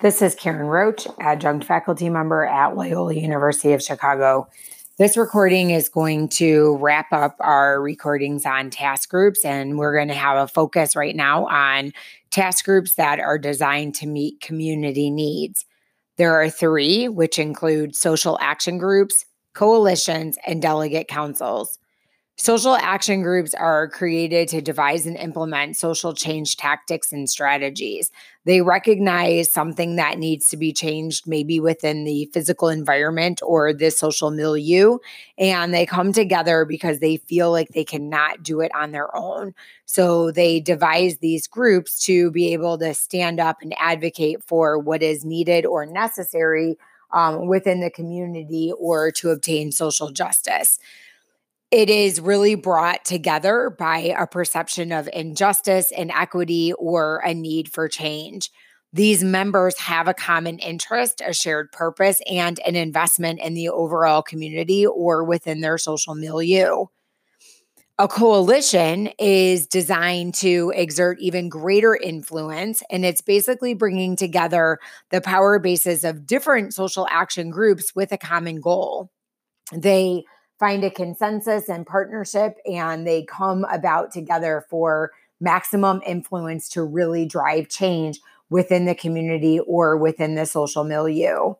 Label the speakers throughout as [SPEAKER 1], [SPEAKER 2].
[SPEAKER 1] This is Karen Roach, adjunct faculty member at Loyola University of Chicago. This recording is going to wrap up our recordings on task groups, and we're going to have a focus right now on task groups that are designed to meet community needs. There are three, which include social action groups, coalitions, and delegate councils. Social action groups are created to devise and implement social change tactics and strategies. They recognize something that needs to be changed, maybe within the physical environment or the social milieu, and they come together because they feel like they cannot do it on their own. So they devise these groups to be able to stand up and advocate for what is needed or necessary um, within the community or to obtain social justice it is really brought together by a perception of injustice, inequity, or a need for change. These members have a common interest, a shared purpose, and an investment in the overall community or within their social milieu. A coalition is designed to exert even greater influence, and it's basically bringing together the power bases of different social action groups with a common goal. They find a consensus and partnership and they come about together for maximum influence to really drive change within the community or within the social milieu.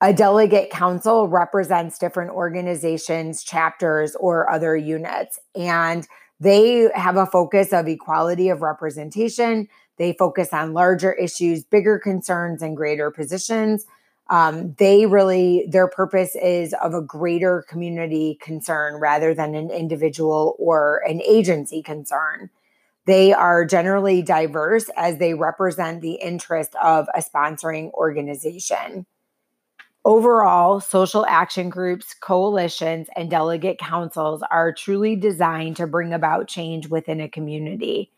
[SPEAKER 1] A delegate council represents different organizations, chapters, or other units, and they have a focus of equality of representation. They focus on larger issues, bigger concerns, and greater positions um, they really their purpose is of a greater community concern rather than an individual or an agency concern. They are generally diverse as they represent the interest of a sponsoring organization. Overall social action groups coalitions and delegate councils are truly designed to bring about change within a community